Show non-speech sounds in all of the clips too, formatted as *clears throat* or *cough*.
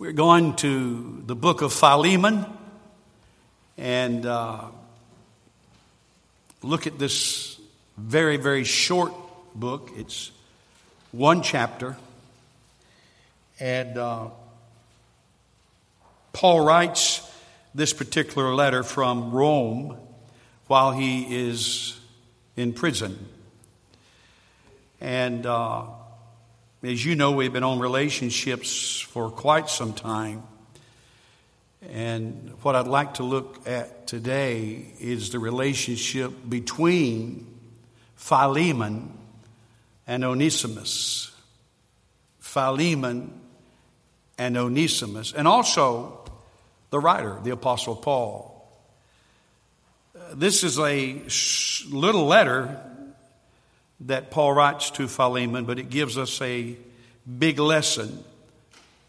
We're going to the book of Philemon and uh, look at this very, very short book. It's one chapter. And uh, Paul writes this particular letter from Rome while he is in prison. And uh, as you know, we've been on relationships for quite some time. And what I'd like to look at today is the relationship between Philemon and Onesimus. Philemon and Onesimus, and also the writer, the Apostle Paul. This is a little letter that Paul writes to Philemon, but it gives us a big lesson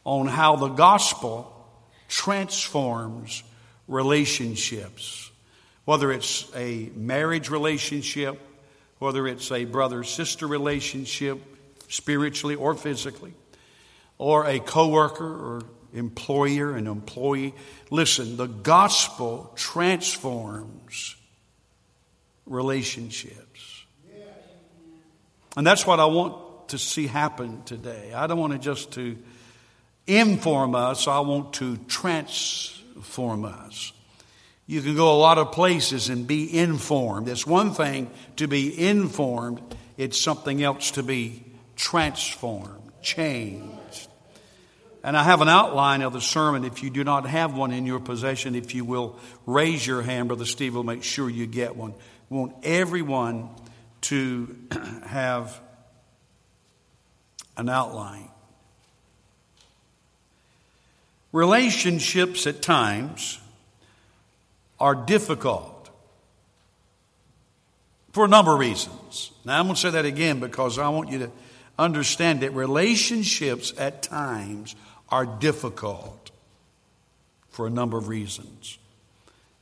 on how the gospel transforms relationships. Whether it's a marriage relationship, whether it's a brother sister relationship, spiritually or physically, or a coworker or employer and employee. Listen, the gospel transforms relationships. And that's what I want to see happen today. I don't want to just to inform us, I want to transform us. You can go a lot of places and be informed. It's one thing to be informed, it's something else to be transformed, changed. And I have an outline of the sermon. If you do not have one in your possession, if you will raise your hand, Brother Steve will make sure you get one. We want everyone to *clears throat* have an outline. Relationships at times are difficult for a number of reasons. Now, I'm going to say that again because I want you to understand that relationships at times are difficult for a number of reasons.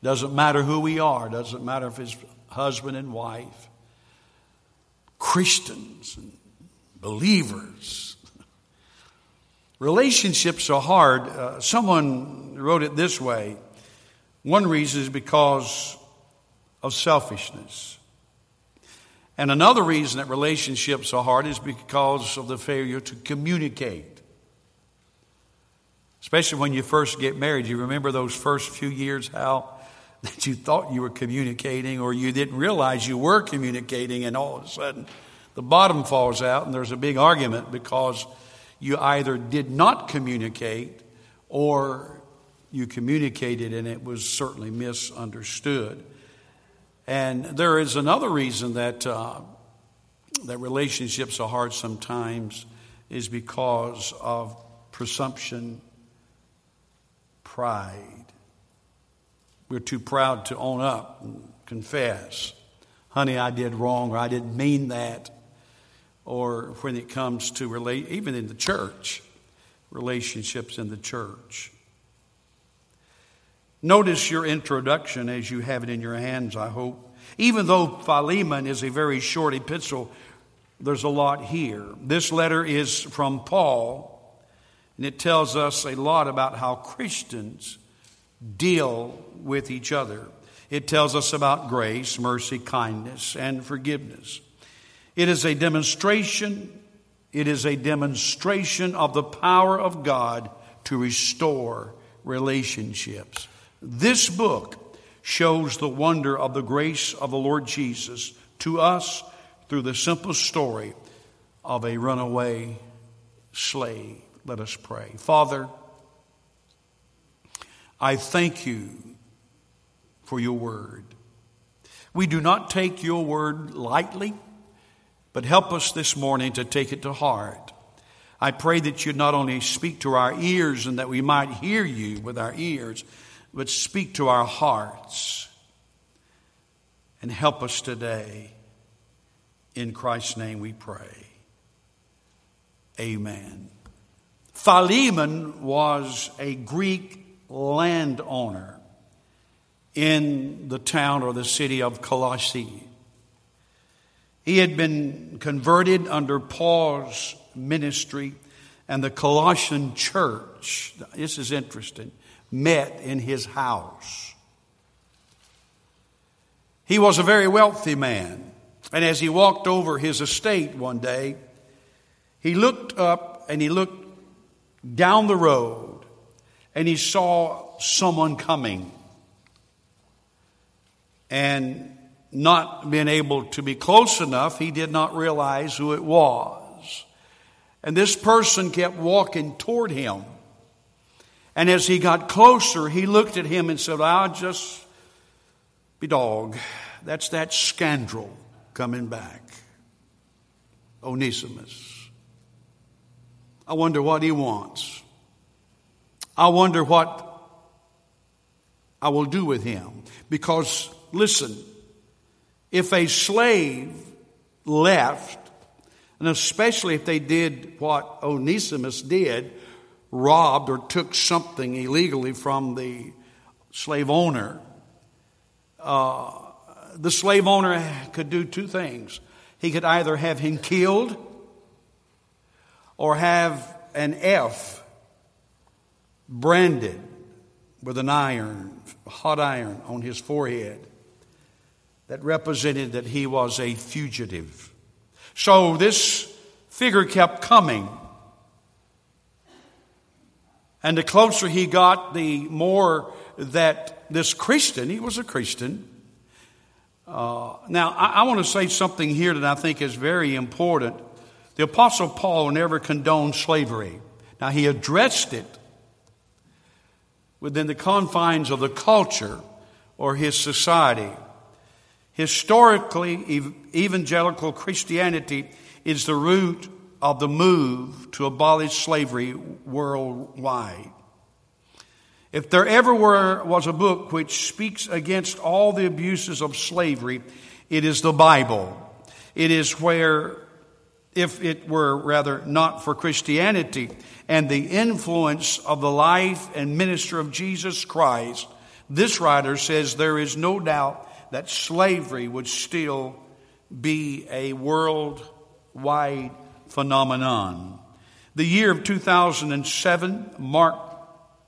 Doesn't matter who we are, doesn't matter if it's husband and wife, Christians and believers. Relationships are hard. Uh, someone wrote it this way one reason is because of selfishness. And another reason that relationships are hard is because of the failure to communicate. Especially when you first get married. You remember those first few years how that you thought you were communicating or you didn't realize you were communicating, and all of a sudden the bottom falls out, and there's a big argument because you either did not communicate or you communicated and it was certainly misunderstood. And there is another reason that, uh, that relationships are hard sometimes is because of presumption, pride. We're too proud to own up and confess. Honey, I did wrong, or I didn't mean that. Or when it comes to relate, even in the church, relationships in the church. Notice your introduction as you have it in your hands, I hope. Even though Philemon is a very short epistle, there's a lot here. This letter is from Paul, and it tells us a lot about how Christians deal with each other. It tells us about grace, mercy, kindness, and forgiveness. It is a demonstration, it is a demonstration of the power of God to restore relationships. This book shows the wonder of the grace of the Lord Jesus to us through the simple story of a runaway slave. Let us pray. Father, I thank you for your word. We do not take your word lightly, but help us this morning to take it to heart. I pray that you not only speak to our ears and that we might hear you with our ears, but speak to our hearts and help us today. In Christ's name we pray. Amen. Philemon was a Greek landowner in the town or the city of Colossae. He had been converted under Paul's ministry, and the Colossian church, this is interesting, met in his house. He was a very wealthy man, and as he walked over his estate one day, he looked up and he looked down the road and he saw someone coming. And not being able to be close enough, he did not realize who it was. And this person kept walking toward him. And as he got closer, he looked at him and said, I'll just be dog. That's that scoundrel coming back. Onesimus. I wonder what he wants. I wonder what I will do with him. Because, listen, if a slave left, and especially if they did what Onesimus did, robbed or took something illegally from the slave owner, uh, the slave owner could do two things. He could either have him killed or have an F branded with an iron, hot iron on his forehead that represented that he was a fugitive. So this figure kept coming. And the closer he got, the more that this Christian, he was a Christian. Uh, now, I, I want to say something here that I think is very important. The Apostle Paul never condoned slavery. Now, he addressed it within the confines of the culture or his society. Historically, evangelical Christianity is the root of the move to abolish slavery worldwide. If there ever were, was a book which speaks against all the abuses of slavery, it is the Bible. It is where, if it were rather not for Christianity and the influence of the life and ministry of Jesus Christ, this writer says there is no doubt that slavery would still be a worldwide phenomenon. The year of 2007 marked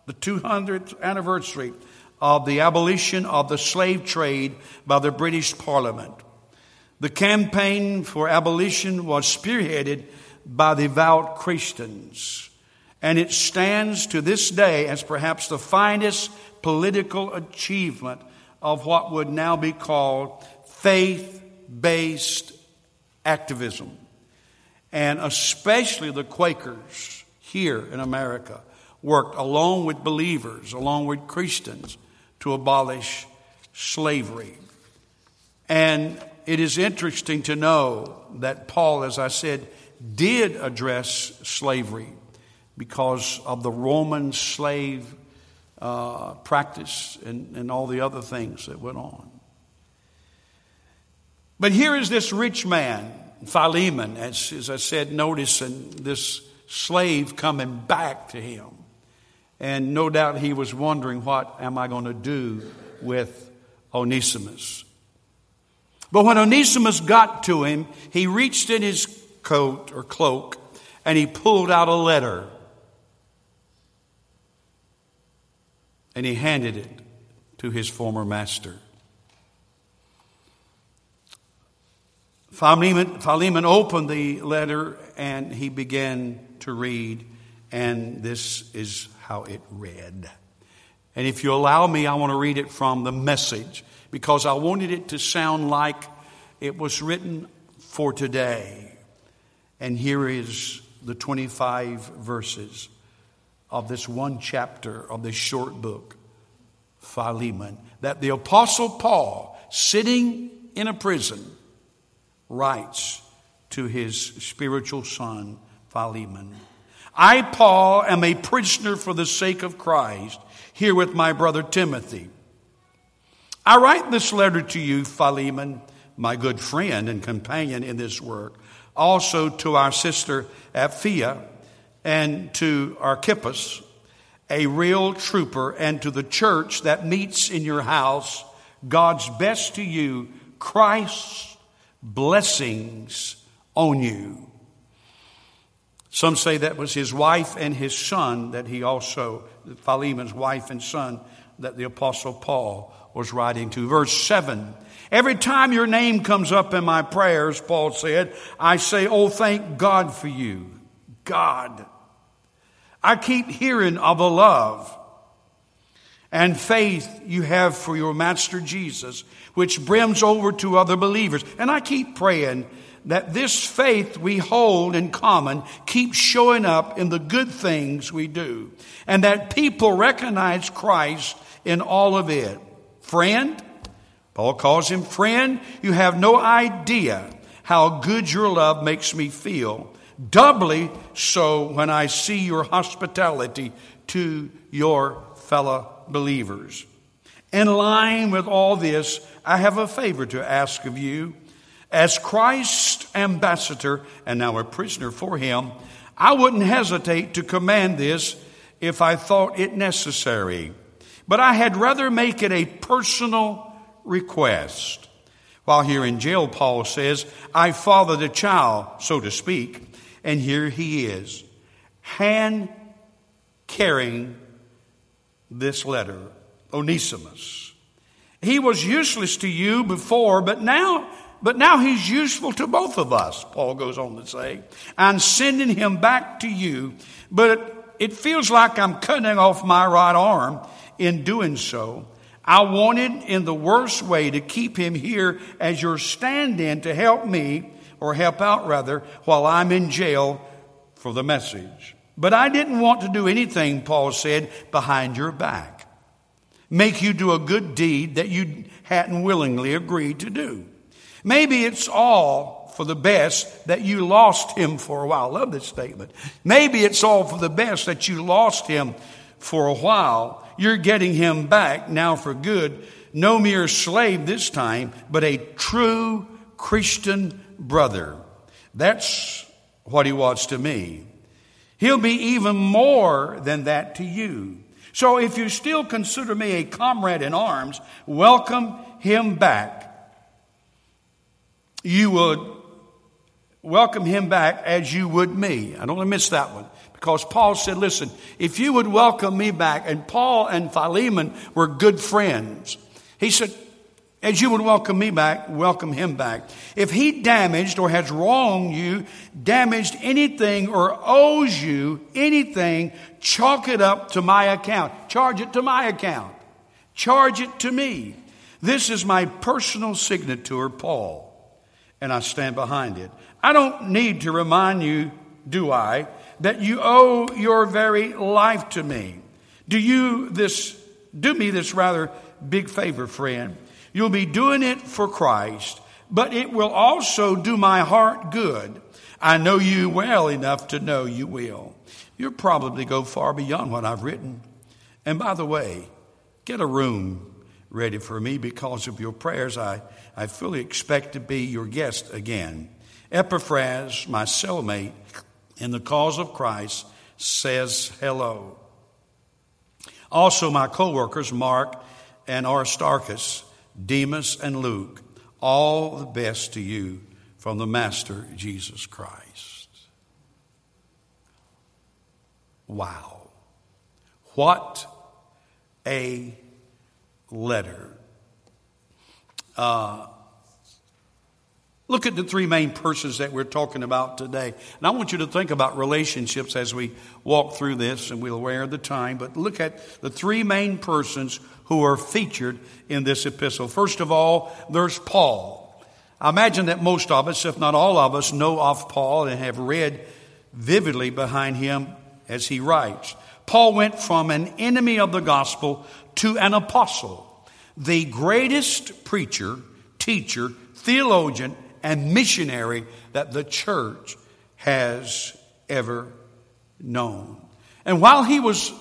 the 200th anniversary of the abolition of the slave trade by the British Parliament. The campaign for abolition was spearheaded by devout Christians, and it stands to this day as perhaps the finest political achievement of what would now be called faith based activism. And especially the Quakers here in America worked along with believers, along with Christians, to abolish slavery. And it is interesting to know that Paul, as I said, did address slavery because of the Roman slave uh, practice and, and all the other things that went on. But here is this rich man, Philemon, as, as I said, noticing this slave coming back to him. And no doubt he was wondering, what am I going to do with Onesimus? But when Onesimus got to him, he reached in his coat or cloak and he pulled out a letter and he handed it to his former master. Philemon, Philemon opened the letter and he began to read, and this is how it read. And if you allow me, I want to read it from the message because I wanted it to sound like it was written for today. And here is the 25 verses of this one chapter of this short book, Philemon, that the Apostle Paul, sitting in a prison, writes to his spiritual son, Philemon. I, Paul, am a prisoner for the sake of Christ, here with my brother Timothy. I write this letter to you, Philemon, my good friend and companion in this work, also to our sister Apphia and to Archippus, a real trooper, and to the church that meets in your house, God's best to you, Christ's blessings on you. Some say that was his wife and his son that he also, Philemon's wife and son, that the Apostle Paul was writing to. Verse 7 Every time your name comes up in my prayers, Paul said, I say, Oh, thank God for you. God. I keep hearing of the love and faith you have for your Master Jesus, which brims over to other believers. And I keep praying that this faith we hold in common keeps showing up in the good things we do, and that people recognize Christ in all of it. Friend, Paul calls him friend, you have no idea how good your love makes me feel. Doubly so when I see your hospitality to your fellow believers. In line with all this, I have a favor to ask of you. As Christ's ambassador and now a prisoner for him, I wouldn't hesitate to command this if I thought it necessary. But I had rather make it a personal request. While here in jail, Paul says, I fathered a child, so to speak, and here he is, hand carrying this letter, Onesimus. He was useless to you before, but now, but now he's useful to both of us, Paul goes on to say. I'm sending him back to you, but it feels like I'm cutting off my right arm in doing so. I wanted in the worst way to keep him here as your stand in to help me, or help out rather, while I'm in jail for the message. But I didn't want to do anything, Paul said, behind your back. Make you do a good deed that you hadn't willingly agreed to do. Maybe it's all for the best that you lost him for a while. I love this statement. Maybe it's all for the best that you lost him for a while. You're getting him back now for good. No mere slave this time, but a true Christian brother. That's what he was to me. He'll be even more than that to you. So if you still consider me a comrade in arms, welcome him back. You would welcome him back as you would me. I don't want to miss that one. Because Paul said, listen, if you would welcome me back, and Paul and Philemon were good friends. He said, as you would welcome me back, welcome him back. If he damaged or has wronged you, damaged anything or owes you anything, chalk it up to my account. Charge it to my account. Charge it to me. This is my personal signature, Paul, and I stand behind it. I don't need to remind you, do I, that you owe your very life to me. Do you this, do me this rather big favor, friend. You'll be doing it for Christ, but it will also do my heart good. I know you well enough to know you will. You'll probably go far beyond what I've written. And by the way, get a room ready for me because of your prayers. I, I fully expect to be your guest again. Epaphras, my cellmate in the cause of Christ, says hello. Also, my co workers, Mark and Aristarchus, Demas, and Luke, all the best to you from the Master Jesus Christ. Wow. What a letter. Uh, look at the three main persons that we're talking about today. And I want you to think about relationships as we walk through this, and we'll wear the time. But look at the three main persons who are featured in this epistle. First of all, there's Paul. I imagine that most of us, if not all of us, know of Paul and have read vividly behind him as he writes. Paul went from an enemy of the gospel to an apostle, the greatest preacher, teacher, theologian, and missionary that the church has ever known. And while he was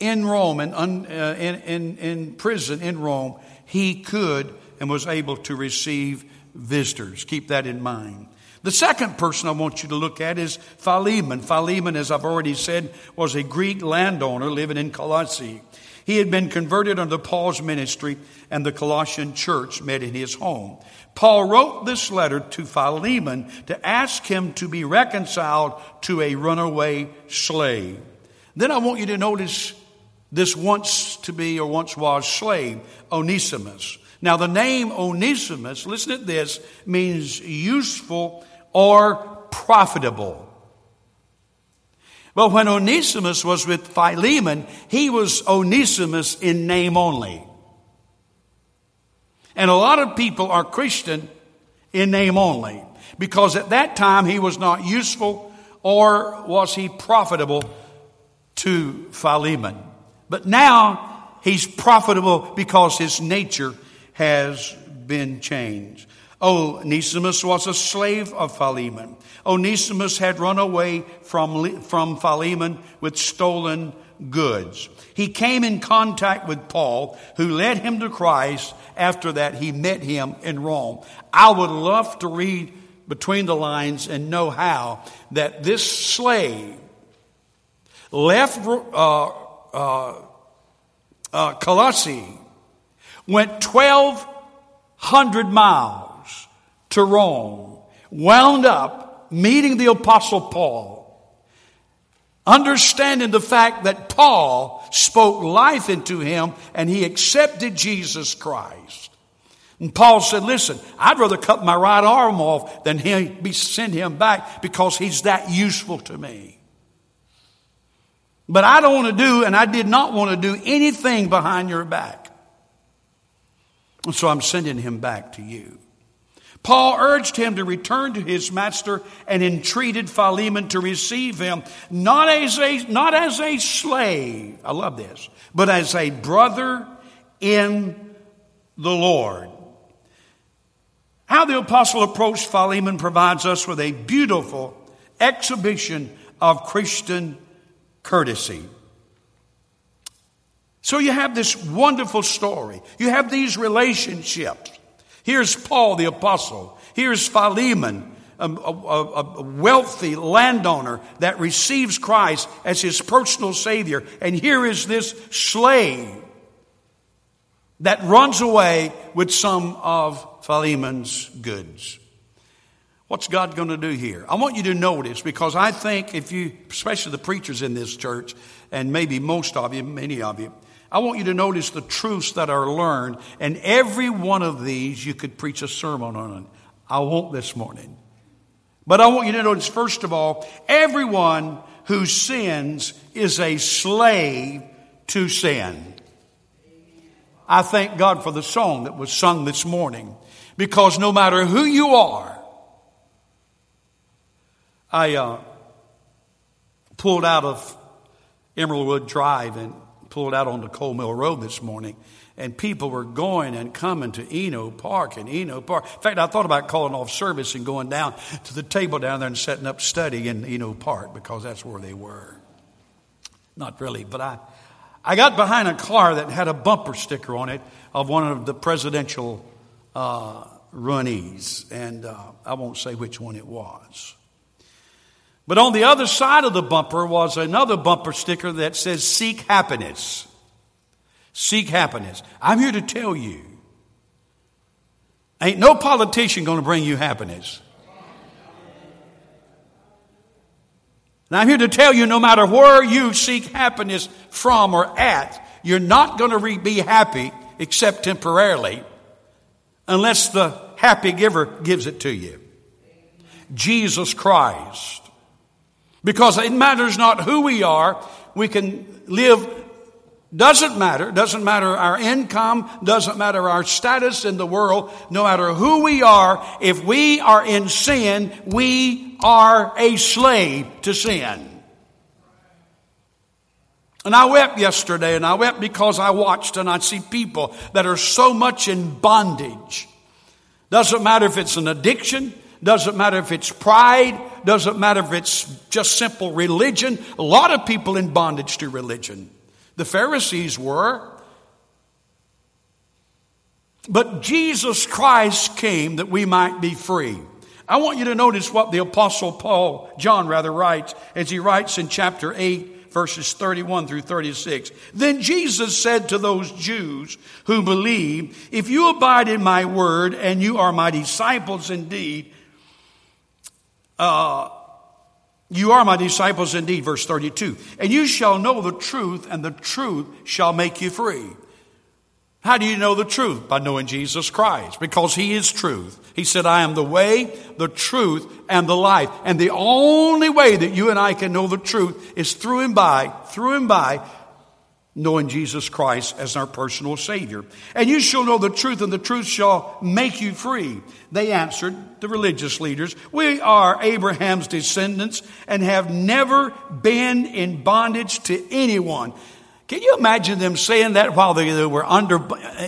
in Rome and uh, in, in, in prison in Rome, he could and was able to receive visitors. Keep that in mind. The second person I want you to look at is Philemon. Philemon, as I've already said, was a Greek landowner living in Colossae. He had been converted under Paul's ministry, and the Colossian church met in his home. Paul wrote this letter to Philemon to ask him to be reconciled to a runaway slave. Then I want you to notice this once to be or once was slave, Onesimus. Now, the name Onesimus, listen to this, means useful or profitable. But when Onesimus was with Philemon, he was Onesimus in name only. And a lot of people are Christian in name only because at that time he was not useful or was he profitable to Philemon. But now he's profitable because his nature has been changed. Onesimus was a slave of Philemon. Onesimus had run away from, from Philemon with stolen goods. He came in contact with Paul, who led him to Christ. After that, he met him in Rome. I would love to read between the lines and know how that this slave left uh, uh, uh, Colossae, went 1,200 miles to Rome, wound up meeting the Apostle Paul, understanding the fact that Paul spoke life into him and he accepted Jesus Christ. And Paul said, listen, I'd rather cut my right arm off than he be send him back because he's that useful to me. But I don't want to do, and I did not want to do anything behind your back. And so I'm sending him back to you. Paul urged him to return to his master and entreated Philemon to receive him not as a, not as a slave, I love this, but as a brother in the Lord. How the apostle approached Philemon provides us with a beautiful exhibition of Christian courtesy. So you have this wonderful story. You have these relationships. Here's Paul the apostle. Here's Philemon, a, a, a, wealthy landowner that receives Christ as his personal savior. And here is this slave that runs away with some of Philemon's goods. What's God going to do here? I want you to notice because I think if you, especially the preachers in this church, and maybe most of you, many of you, I want you to notice the truths that are learned, and every one of these you could preach a sermon on. I won't this morning. But I want you to notice, first of all, everyone who sins is a slave to sin. I thank God for the song that was sung this morning because no matter who you are, I uh, pulled out of Emeraldwood Drive and pulled out onto Coal Mill Road this morning, and people were going and coming to Eno Park and Eno Park. In fact, I thought about calling off service and going down to the table down there and setting up study in Eno Park because that's where they were. Not really, but I, I got behind a car that had a bumper sticker on it of one of the presidential uh, runnees, and uh, I won't say which one it was. But on the other side of the bumper was another bumper sticker that says, Seek happiness. Seek happiness. I'm here to tell you, ain't no politician going to bring you happiness. Now, I'm here to tell you no matter where you seek happiness from or at, you're not going to re- be happy except temporarily unless the happy giver gives it to you. Jesus Christ. Because it matters not who we are, we can live, doesn't matter, doesn't matter our income, doesn't matter our status in the world, no matter who we are, if we are in sin, we are a slave to sin. And I wept yesterday, and I wept because I watched and I see people that are so much in bondage. Doesn't matter if it's an addiction, doesn't matter if it's pride, doesn't matter if it's just simple religion. A lot of people in bondage to religion. The Pharisees were. But Jesus Christ came that we might be free. I want you to notice what the apostle Paul, John rather, writes as he writes in chapter 8, verses 31 through 36. Then Jesus said to those Jews who believe, If you abide in my word and you are my disciples indeed, uh, you are my disciples indeed, verse 32. And you shall know the truth, and the truth shall make you free. How do you know the truth? By knowing Jesus Christ, because He is truth. He said, I am the way, the truth, and the life. And the only way that you and I can know the truth is through and by, through and by, knowing Jesus Christ as our personal Savior. And you shall know the truth, and the truth shall make you free. They answered, the religious leaders, We are Abraham's descendants and have never been in bondage to anyone. Can you imagine them saying that while they were under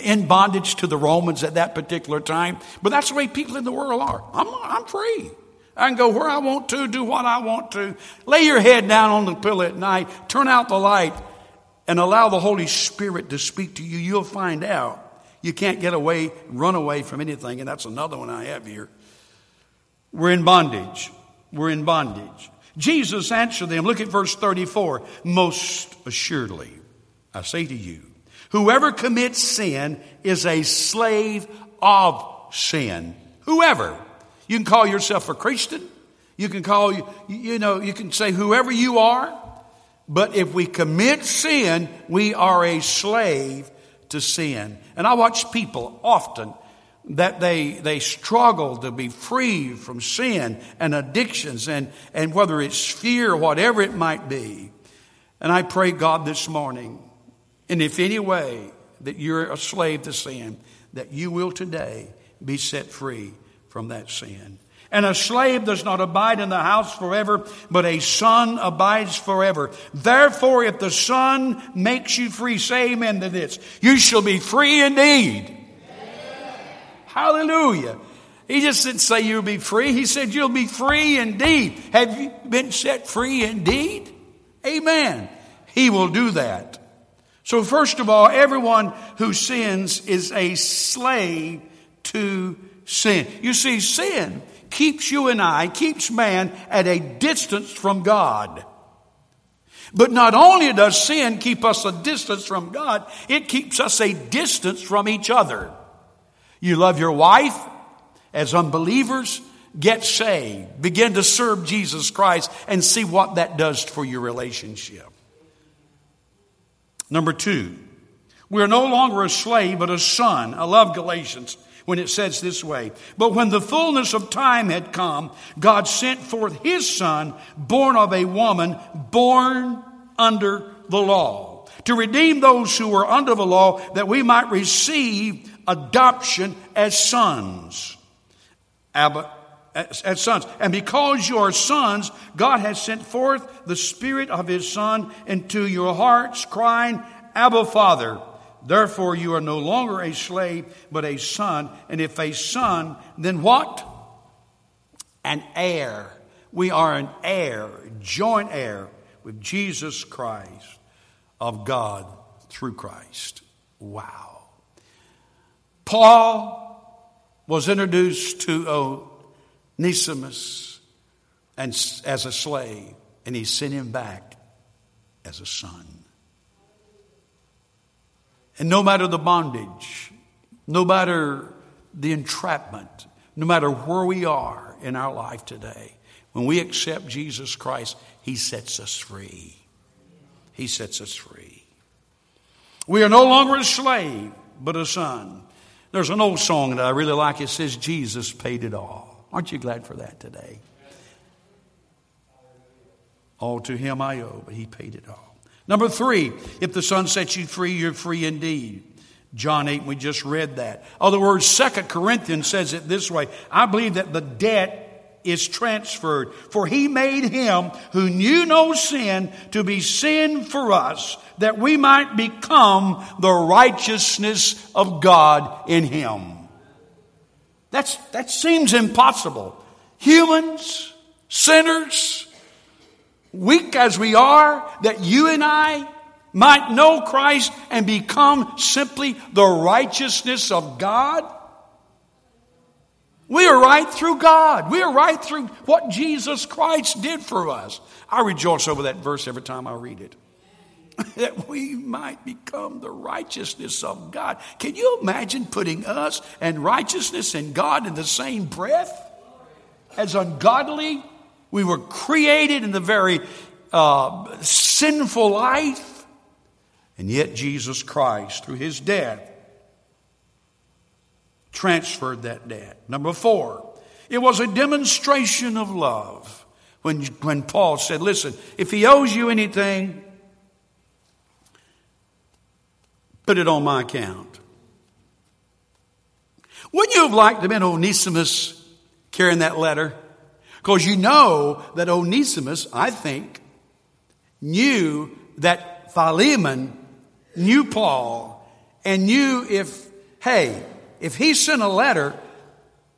in bondage to the Romans at that particular time? But that's the way people in the world are. I'm, I'm free. I can go where I want to, do what I want to. Lay your head down on the pillow at night, turn out the light, and allow the Holy Spirit to speak to you. You'll find out you can't get away, run away from anything. And that's another one I have here. We're in bondage. We're in bondage. Jesus answered them. Look at verse 34. Most assuredly. I say to you, whoever commits sin is a slave of sin. Whoever. You can call yourself a Christian. You can call, you know, you can say whoever you are. But if we commit sin, we are a slave to sin. And I watch people often that they, they struggle to be free from sin and addictions and, and whether it's fear, whatever it might be. And I pray God this morning and if any way that you're a slave to sin, that you will today be set free from that sin. And a slave does not abide in the house forever, but a son abides forever. Therefore, if the son makes you free, say amen to this. You shall be free indeed. Amen. Hallelujah. He just didn't say you'll be free. He said you'll be free indeed. Have you been set free indeed? Amen. He will do that. So, first of all, everyone who sins is a slave to sin. You see, sin keeps you and I, keeps man at a distance from God. But not only does sin keep us a distance from God, it keeps us a distance from each other. You love your wife as unbelievers, get saved, begin to serve Jesus Christ, and see what that does for your relationship. Number two, we are no longer a slave, but a son. I love Galatians when it says this way. But when the fullness of time had come, God sent forth his son, born of a woman, born under the law, to redeem those who were under the law, that we might receive adoption as sons. Abba, as, as, sons. And because you are sons, God has sent forth the Spirit of His Son into your hearts, crying, Abba, Father. Therefore, you are no longer a slave, but a son. And if a son, then what? An heir. We are an heir, joint heir with Jesus Christ of God through Christ. Wow. Paul was introduced to Onesimus and as a slave, and he sent him back as a son. And no matter the bondage, no matter the entrapment, no matter where we are in our life today, when we accept Jesus Christ, He sets us free. He sets us free. We are no longer a slave, but a son. There's an old song that I really like. It says, Jesus paid it all. Aren't you glad for that today? All to him I owe, but he paid it all. Number three, if the Son sets you free, you're free indeed. John 8, we just read that. Other words, Second Corinthians says it this way I believe that the debt is transferred. For he made him who knew no sin to be sin for us, that we might become the righteousness of God in him. That's, that seems impossible. Humans, sinners, weak as we are, that you and I might know Christ and become simply the righteousness of God? We are right through God. We are right through what Jesus Christ did for us. I rejoice over that verse every time I read it. *laughs* that we might become the righteousness of God. Can you imagine putting us and righteousness and God in the same breath? As ungodly, we were created in the very uh, sinful life, and yet Jesus Christ, through his death, transferred that debt. Number four, it was a demonstration of love. When, when Paul said, Listen, if he owes you anything, put it on my account. Wouldn't you have liked to have been Onesimus carrying that letter? Because you know that Onesimus, I think, knew that Philemon knew Paul and knew if, hey, if he sent a letter,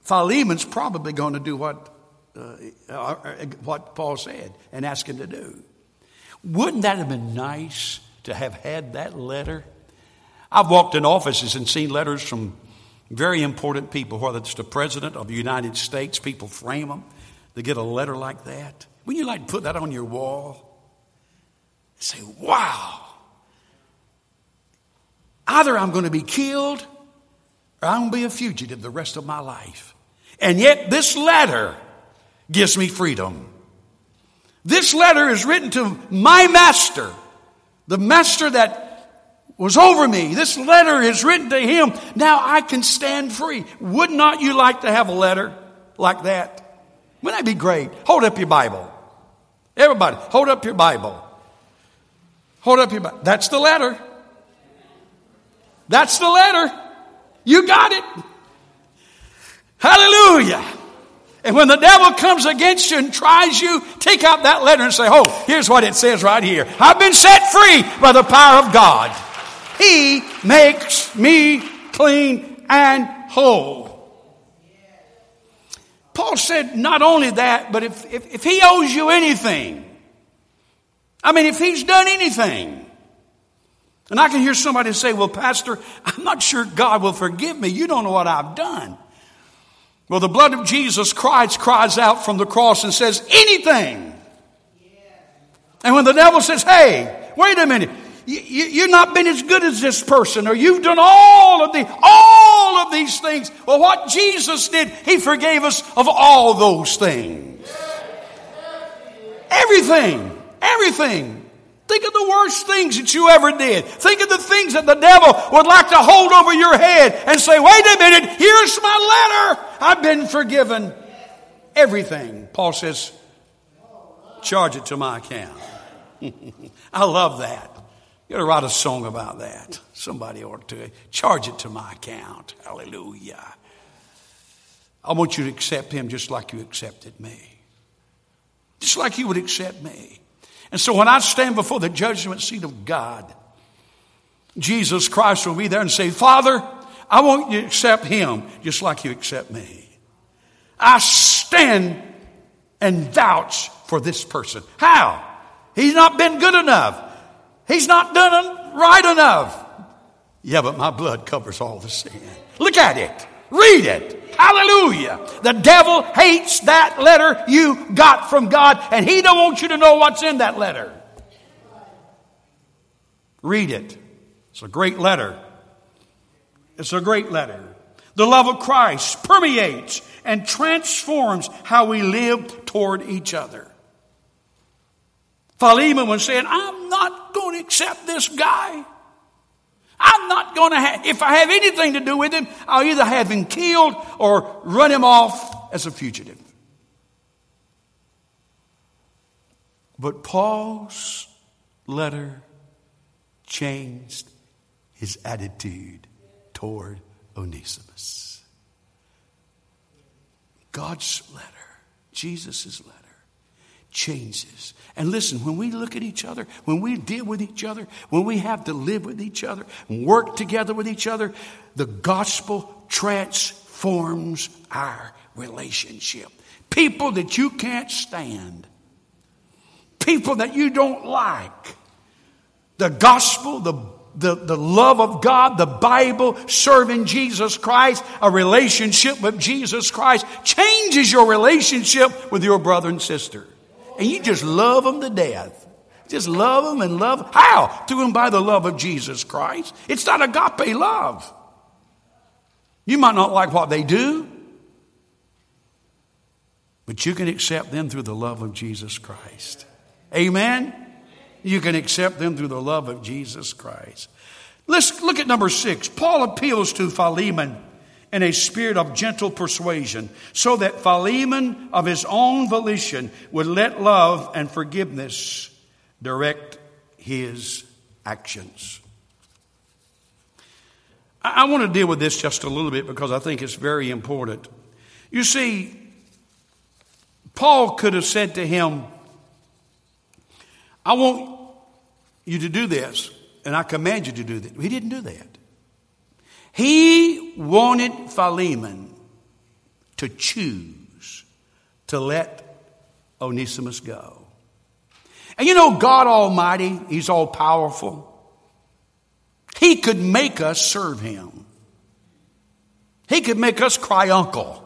Philemon's probably going to do what, uh, uh, what Paul said and ask him to do. Wouldn't that have been nice to have had that letter? I've walked in offices and seen letters from very important people, whether it's the President of the United States, people frame them to get a letter like that. Wouldn't you like to put that on your wall? And Say, wow. Either I'm going to be killed or I'm going to be a fugitive the rest of my life. And yet, this letter gives me freedom. This letter is written to my master, the master that was over me. This letter is written to him. Now I can stand free. Would not you like to have a letter like that? Wouldn't that be great? Hold up your Bible. Everybody, hold up your Bible. Hold up your Bible. That's the letter. That's the letter. You got it. Hallelujah. And when the devil comes against you and tries you, take out that letter and say, Oh, here's what it says right here. I've been set free by the power of God. He makes me clean and whole. Paul said not only that, but if, if, if he owes you anything, I mean, if he's done anything, and I can hear somebody say, Well, Pastor, *laughs* I'm not sure God will forgive me. You don't know what I've done. Well, the blood of Jesus Christ cries out from the cross and says, Anything. And when the devil says, Hey, wait a minute, you, have not been as good as this person, or you've done all of the all of these things. Well, what Jesus did, He forgave us of all those things. Everything, everything. Think of the worst things that you ever did. Think of the things that the devil would like to hold over your head and say, wait a minute, here's my letter. I've been forgiven. Everything. Paul says, charge it to my account. *laughs* I love that. You ought to write a song about that. Somebody ought to. Charge it to my account. Hallelujah. I want you to accept him just like you accepted me. Just like you would accept me. And so when I stand before the judgment seat of God, Jesus Christ will be there and say, Father, I want you to accept him just like you accept me. I stand and vouch for this person. How? He's not been good enough. He's not done right enough. Yeah, but my blood covers all the sin. Look at it. Read it. Hallelujah. The devil hates that letter you got from God, and he don't want you to know what's in that letter. Read it. It's a great letter. It's a great letter. The love of Christ permeates and transforms how we live toward each other. Philemon was saying, I'm not going to accept this guy. I'm not going to have, if I have anything to do with him, I'll either have him killed or run him off as a fugitive. But Paul's letter changed his attitude toward Onesimus. God's letter, Jesus' letter changes. And listen, when we look at each other, when we deal with each other, when we have to live with each other, work together with each other, the gospel transforms our relationship. People that you can't stand, people that you don't like, the gospel, the the, the love of God, the Bible, serving Jesus Christ, a relationship with Jesus Christ changes your relationship with your brother and sister. And you just love them to death. Just love them and love. How? Through them by the love of Jesus Christ. It's not agape love. You might not like what they do, but you can accept them through the love of Jesus Christ. Amen? You can accept them through the love of Jesus Christ. Let's look at number six. Paul appeals to Philemon in a spirit of gentle persuasion, so that Philemon, of his own volition, would let love and forgiveness direct his actions. I, want to deal with this just a little bit because I think it's very important. You see, Paul could have said to him, I want you to do this, and I command you to do that. He didn't do that. He wanted Philemon to choose to let Onesimus go. And you know, God Almighty, He's all powerful. He could make us serve Him. He could make us cry uncle.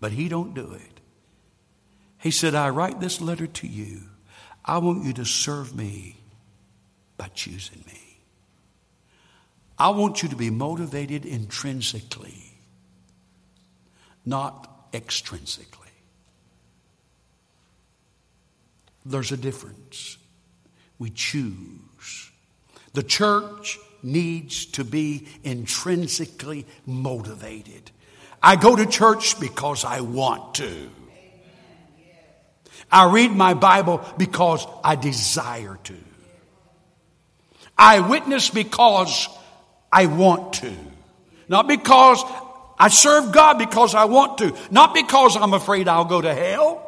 But He don't do it. He said, I write this letter to you I want you to serve me by choosing me. I want you to be motivated intrinsically, not extrinsically. There's a difference. We choose. The church needs to be intrinsically motivated. I go to church because I want to. I read my Bible because I desire to. I witness because I want to. Not because I serve God because I want to. Not because I'm afraid I'll go to hell.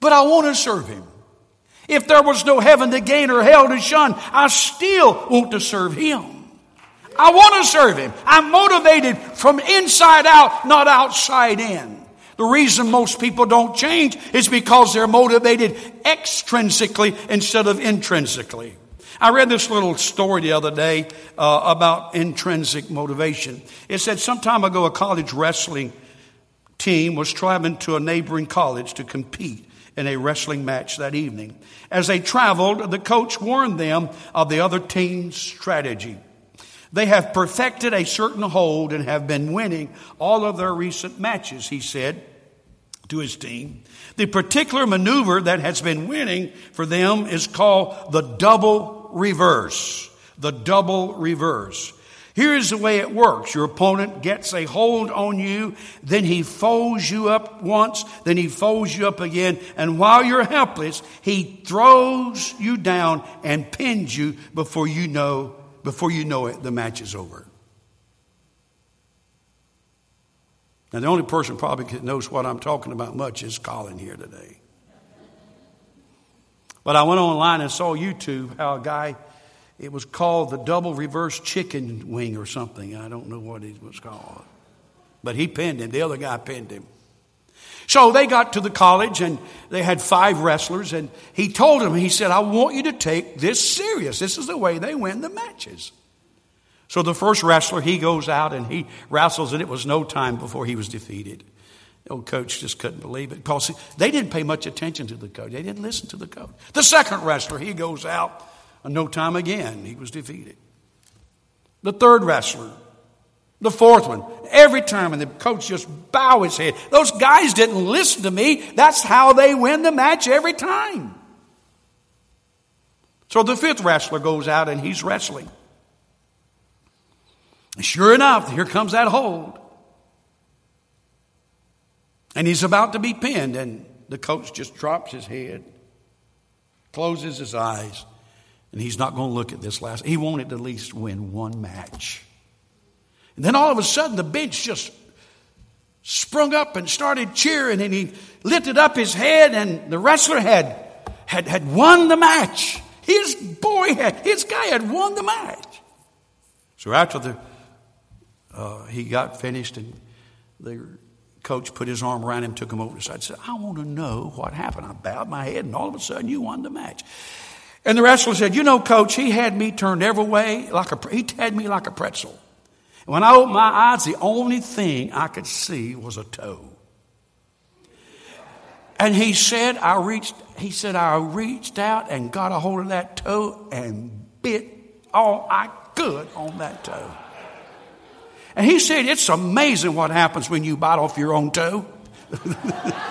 But I want to serve Him. If there was no heaven to gain or hell to shun, I still want to serve Him. I want to serve Him. I'm motivated from inside out, not outside in. The reason most people don't change is because they're motivated extrinsically instead of intrinsically. I read this little story the other day uh, about intrinsic motivation. It said some time ago a college wrestling team was traveling to a neighboring college to compete in a wrestling match that evening. As they traveled, the coach warned them of the other team's strategy. They have perfected a certain hold and have been winning all of their recent matches, he said to his team. The particular maneuver that has been winning for them is called the double reverse. The double reverse. Here's the way it works. Your opponent gets a hold on you, then he folds you up once, then he folds you up again, and while you're helpless, he throws you down and pins you before you know, before you know it, the match is over. Now, the only person probably that knows what I'm talking about much is Colin here today. But I went online and saw YouTube how a guy, it was called the double reverse chicken wing or something. I don't know what it was called. But he pinned him. The other guy pinned him. So they got to the college and they had five wrestlers and he told them, he said, I want you to take this serious. This is the way they win the matches. So the first wrestler, he goes out and he wrestles, and it was no time before he was defeated. Old coach just couldn't believe it because they didn't pay much attention to the coach. They didn't listen to the coach. The second wrestler, he goes out, no time again, he was defeated. The third wrestler, the fourth one, every time, and the coach just bow his head. Those guys didn't listen to me. That's how they win the match every time. So the fifth wrestler goes out and he's wrestling. Sure enough, here comes that hold. And he's about to be pinned, and the coach just drops his head, closes his eyes, and he's not going to look at this last. He wanted to at least win one match. And then all of a sudden, the bench just sprung up and started cheering, and he lifted up his head, and the wrestler had, had, had won the match. His boy had, his guy had won the match. So after the uh, he got finished, and the coach put his arm around him, took him over to the side, said, I want to know what happened. I bowed my head, and all of a sudden you won the match. And the wrestler said, You know, coach, he had me turned every way like a, he had me like a pretzel. And when I opened my eyes, the only thing I could see was a toe. And he said, I reached, he said, I reached out and got a hold of that toe and bit all I could on that toe. And he said, It's amazing what happens when you bite off your own toe. *laughs*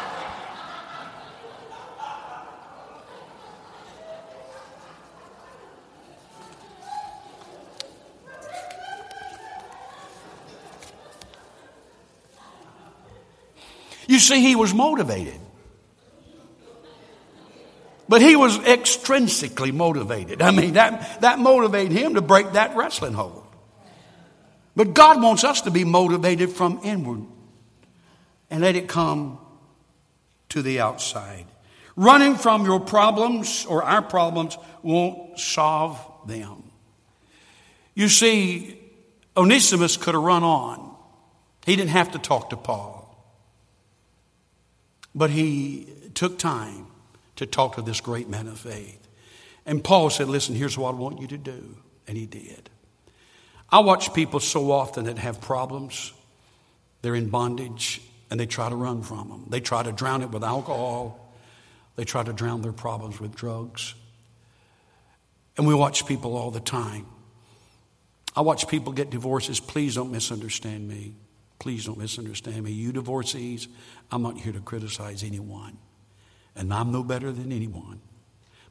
You see, he was motivated. But he was extrinsically motivated. I mean, that, that motivated him to break that wrestling hold. But God wants us to be motivated from inward and let it come to the outside. Running from your problems or our problems won't solve them. You see, Onesimus could have run on. He didn't have to talk to Paul. But he took time to talk to this great man of faith. And Paul said, Listen, here's what I want you to do. And he did. I watch people so often that have problems, they're in bondage, and they try to run from them. They try to drown it with alcohol, they try to drown their problems with drugs. And we watch people all the time. I watch people get divorces. Please don't misunderstand me. Please don't misunderstand me. You divorcees, I'm not here to criticize anyone. And I'm no better than anyone.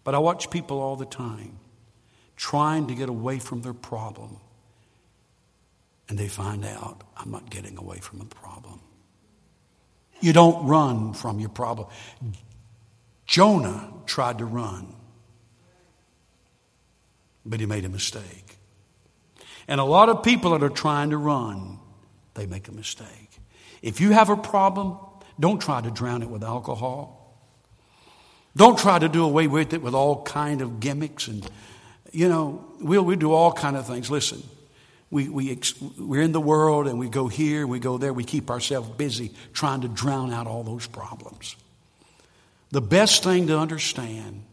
But I watch people all the time trying to get away from their problem. And they find out, I'm not getting away from the problem. You don't run from your problem. Jonah tried to run, but he made a mistake. And a lot of people that are trying to run they make a mistake. If you have a problem, don't try to drown it with alcohol. Don't try to do away with it with all kind of gimmicks and you know, we'll, we do all kind of things. Listen, we, we, we're in the world and we go here, we go there, we keep ourselves busy trying to drown out all those problems. The best thing to understand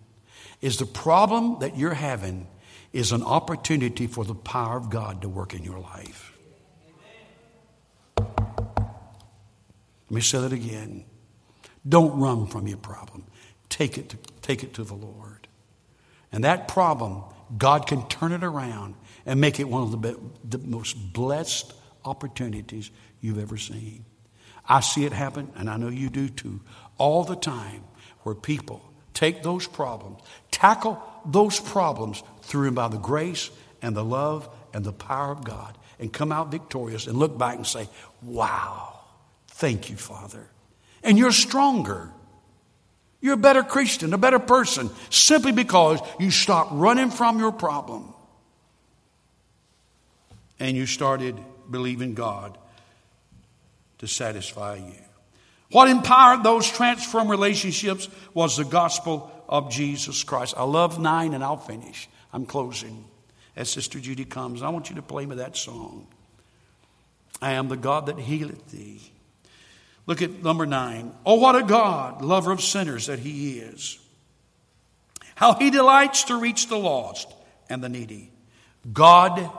is the problem that you're having is an opportunity for the power of God to work in your life. Let me say that again. Don't run from your problem. Take it to, take it to the Lord. And that problem, God can turn it around and make it one of the, be, the most blessed opportunities you've ever seen. I see it happen, and I know you do too, all the time, where people take those problems, tackle those problems through and by the grace and the love and the power of God, and come out victorious and look back and say, Wow. Thank you, Father. And you're stronger. You're a better Christian, a better person, simply because you stopped running from your problem and you started believing God to satisfy you. What empowered those transformed relationships was the gospel of Jesus Christ. I love nine and I'll finish. I'm closing. As Sister Judy comes, I want you to play me that song. I am the God that healeth thee. Look at number nine. Oh, what a God, lover of sinners that He is. How He delights to reach the lost and the needy. God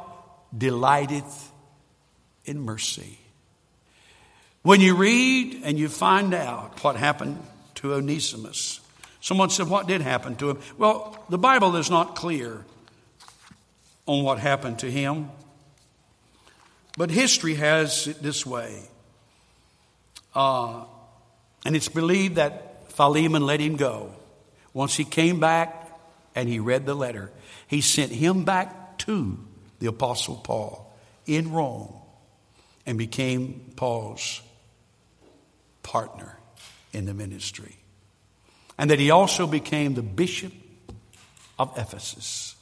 delighteth in mercy. When you read and you find out what happened to Onesimus, someone said, What did happen to him? Well, the Bible is not clear on what happened to him, but history has it this way. Uh, and it's believed that Philemon let him go. Once he came back and he read the letter, he sent him back to the Apostle Paul in Rome and became Paul's partner in the ministry. And that he also became the bishop of Ephesus.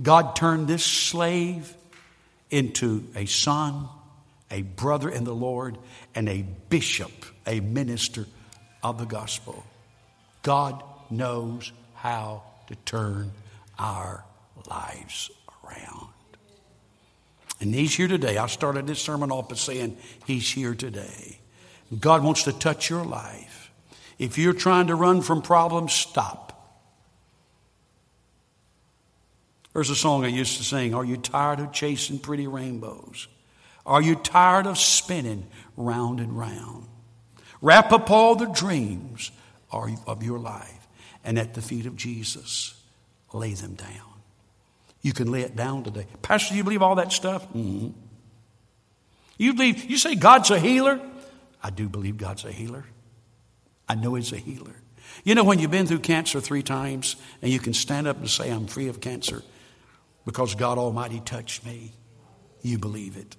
God turned this slave into a son a brother in the Lord, and a bishop, a minister of the gospel. God knows how to turn our lives. And He's here today. I started this sermon off by saying He's here today. God wants to touch your life. If you're trying to run from problems, stop. There's a song I used to sing Are you tired of chasing pretty rainbows? Are you tired of spinning round and round? Wrap up all the dreams of your life and at the feet of Jesus, lay them down. You can lay it down today. Pastor, you believe all that stuff? Mm-hmm. You believe, you say God's a healer? I do believe God's a healer. I know He's a healer. You know, when you've been through cancer three times and you can stand up and say, I'm free of cancer because God Almighty touched me, you believe it.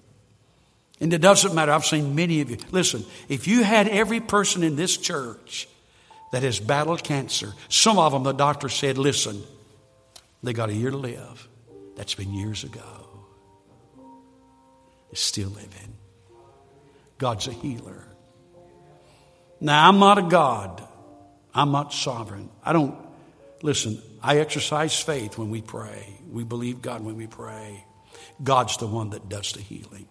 And it doesn't matter. I've seen many of you. Listen, if you had every person in this church that has battled cancer, some of them the doctor said, listen, they got a year to live. That's been years ago. They're still living. God's a healer. Now, I'm not a God. I'm not sovereign. I don't, listen, I exercise faith when we pray. We believe God when we pray. God's the one that does the healing.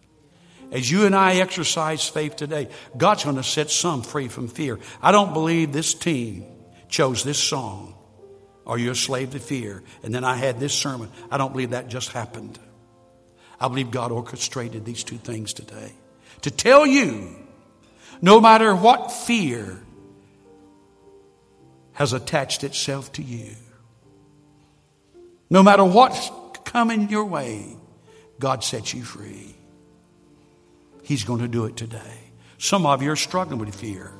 As you and I exercise faith today, God's going to set some free from fear. I don't believe this team chose this song, Are You a Slave to Fear? And then I had this sermon. I don't believe that just happened. I believe God orchestrated these two things today to tell you no matter what fear has attached itself to you, no matter what's coming your way, God sets you free. He's going to do it today. Some of you are struggling with fear.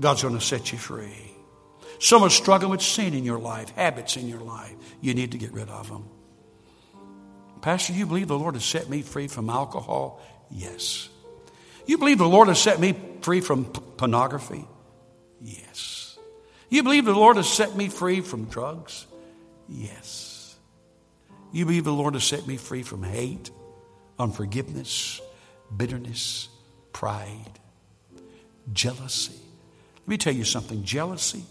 God's going to set you free. Some are struggling with sin in your life, habits in your life. You need to get rid of them. Pastor, you believe the Lord has set me free from alcohol? Yes. You believe the Lord has set me free from p- pornography? Yes. You believe the Lord has set me free from drugs? Yes. You believe the Lord has set me free from hate, unforgiveness, bitterness, pride, jealousy. Let me tell you something jealousy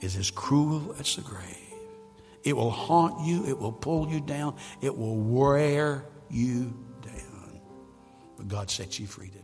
is as cruel as the grave. It will haunt you, it will pull you down, it will wear you down. But God sets you free today.